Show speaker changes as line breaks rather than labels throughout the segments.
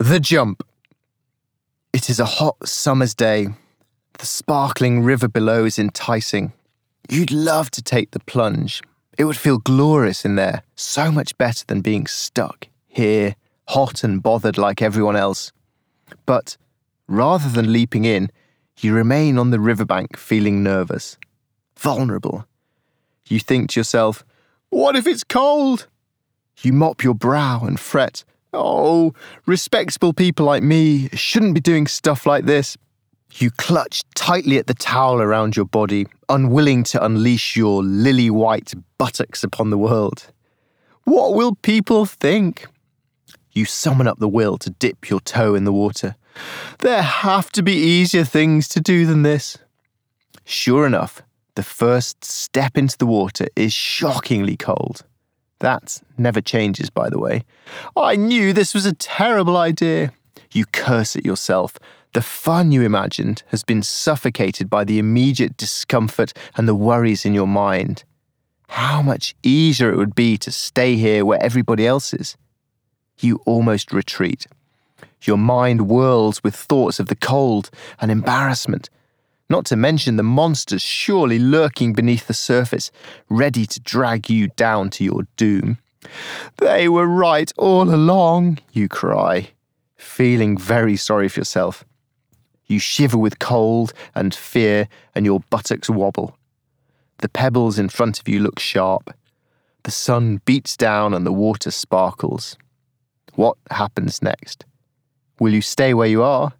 The jump. It is a hot summer's day. The sparkling river below is enticing. You'd love to take the plunge. It would feel glorious in there, so much better than being stuck here, hot and bothered like everyone else. But rather than leaping in, you remain on the riverbank feeling nervous, vulnerable. You think to yourself, What if it's cold? You mop your brow and fret, Oh, respectable people like me shouldn't be doing stuff like this. You clutch tightly at the towel around your body, unwilling to unleash your lily white buttocks upon the world. What will people think? You summon up the will to dip your toe in the water. There have to be easier things to do than this. Sure enough, the first step into the water is shockingly cold. That never changes, by the way. Oh, I knew this was a terrible idea. You curse at yourself. The fun you imagined has been suffocated by the immediate discomfort and the worries in your mind. How much easier it would be to stay here where everybody else is. You almost retreat. Your mind whirls with thoughts of the cold and embarrassment not to mention the monsters surely lurking beneath the surface, ready to drag you down to your doom. They were right all along, you cry, feeling very sorry for yourself. You shiver with cold and fear, and your buttocks wobble. The pebbles in front of you look sharp. The sun beats down and the water sparkles. What happens next? Will you stay where you are?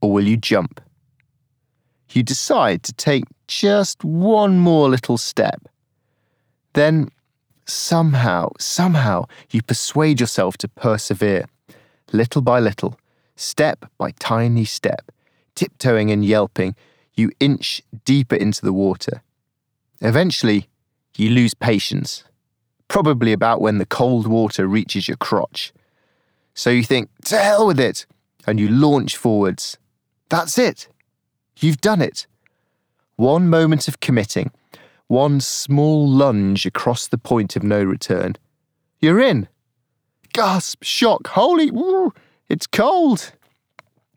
Or will you jump? You decide to take just one more little step. Then, somehow, somehow, you persuade yourself to persevere, little by little, step by tiny step, tiptoeing and yelping, you inch deeper into the water. Eventually, you lose patience, probably about when the cold water reaches your crotch. So you think, to hell with it, and you launch forwards. That's it. You've done it. One moment of committing, one small lunge across the point of no return. You're in. Gasp, shock, holy, it's cold.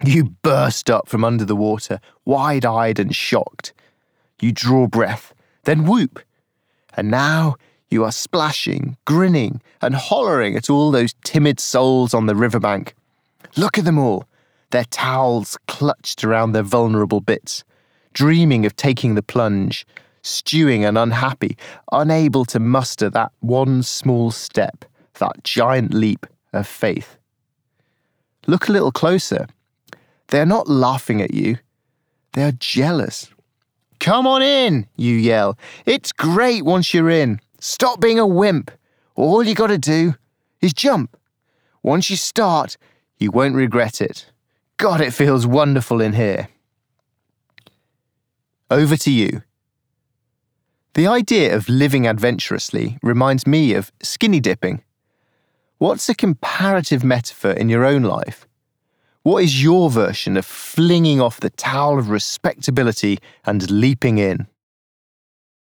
You burst up from under the water, wide eyed and shocked. You draw breath, then whoop. And now you are splashing, grinning, and hollering at all those timid souls on the riverbank. Look at them all their towels clutched around their vulnerable bits, dreaming of taking the plunge, stewing and unhappy, unable to muster that one small step, that giant leap of faith. Look a little closer. They are not laughing at you, they are jealous. Come on in, you yell. It's great once you're in. Stop being a wimp. All you gotta do is jump. Once you start, you won't regret it. God, it feels wonderful in here. Over to you. The idea of living adventurously reminds me of skinny dipping. What's a comparative metaphor in your own life? What is your version of flinging off the towel of respectability and leaping in?